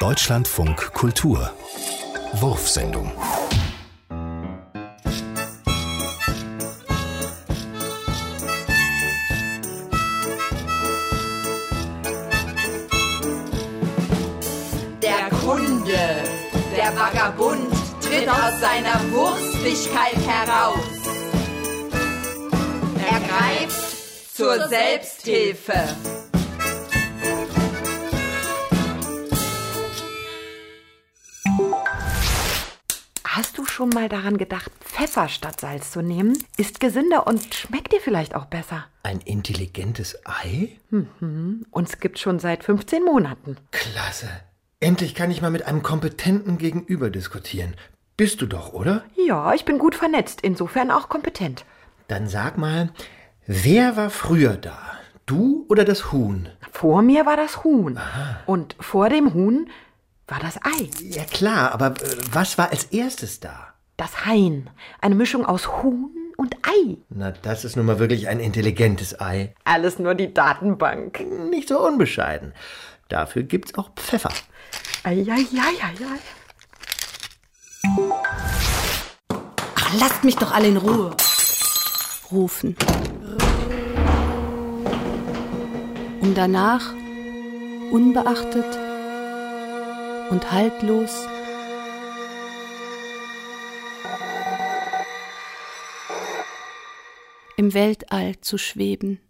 Deutschlandfunk Kultur Wurfsendung Der Kunde, der Vagabund, tritt aus seiner Wurstigkeit heraus. Er greift zur Selbsthilfe. Hast du schon mal daran gedacht, Pfeffer statt Salz zu nehmen? Ist gesünder und schmeckt dir vielleicht auch besser. Ein intelligentes Ei? Uns gibt's schon seit 15 Monaten. Klasse. Endlich kann ich mal mit einem kompetenten Gegenüber diskutieren. Bist du doch, oder? Ja, ich bin gut vernetzt, insofern auch kompetent. Dann sag mal, wer war früher da? Du oder das Huhn? Vor mir war das Huhn. Und vor dem Huhn war das Ei. Ja klar, aber äh, was war als erstes da? Das Hain. Eine Mischung aus Huhn und Ei. Na, das ist nun mal wirklich ein intelligentes Ei. Alles nur die Datenbank. Nicht so unbescheiden. Dafür gibt's auch Pfeffer. Eieieiei. Ach, lasst mich doch alle in Ruhe. Rufen. Um danach, unbeachtet und haltlos, im Weltall zu schweben.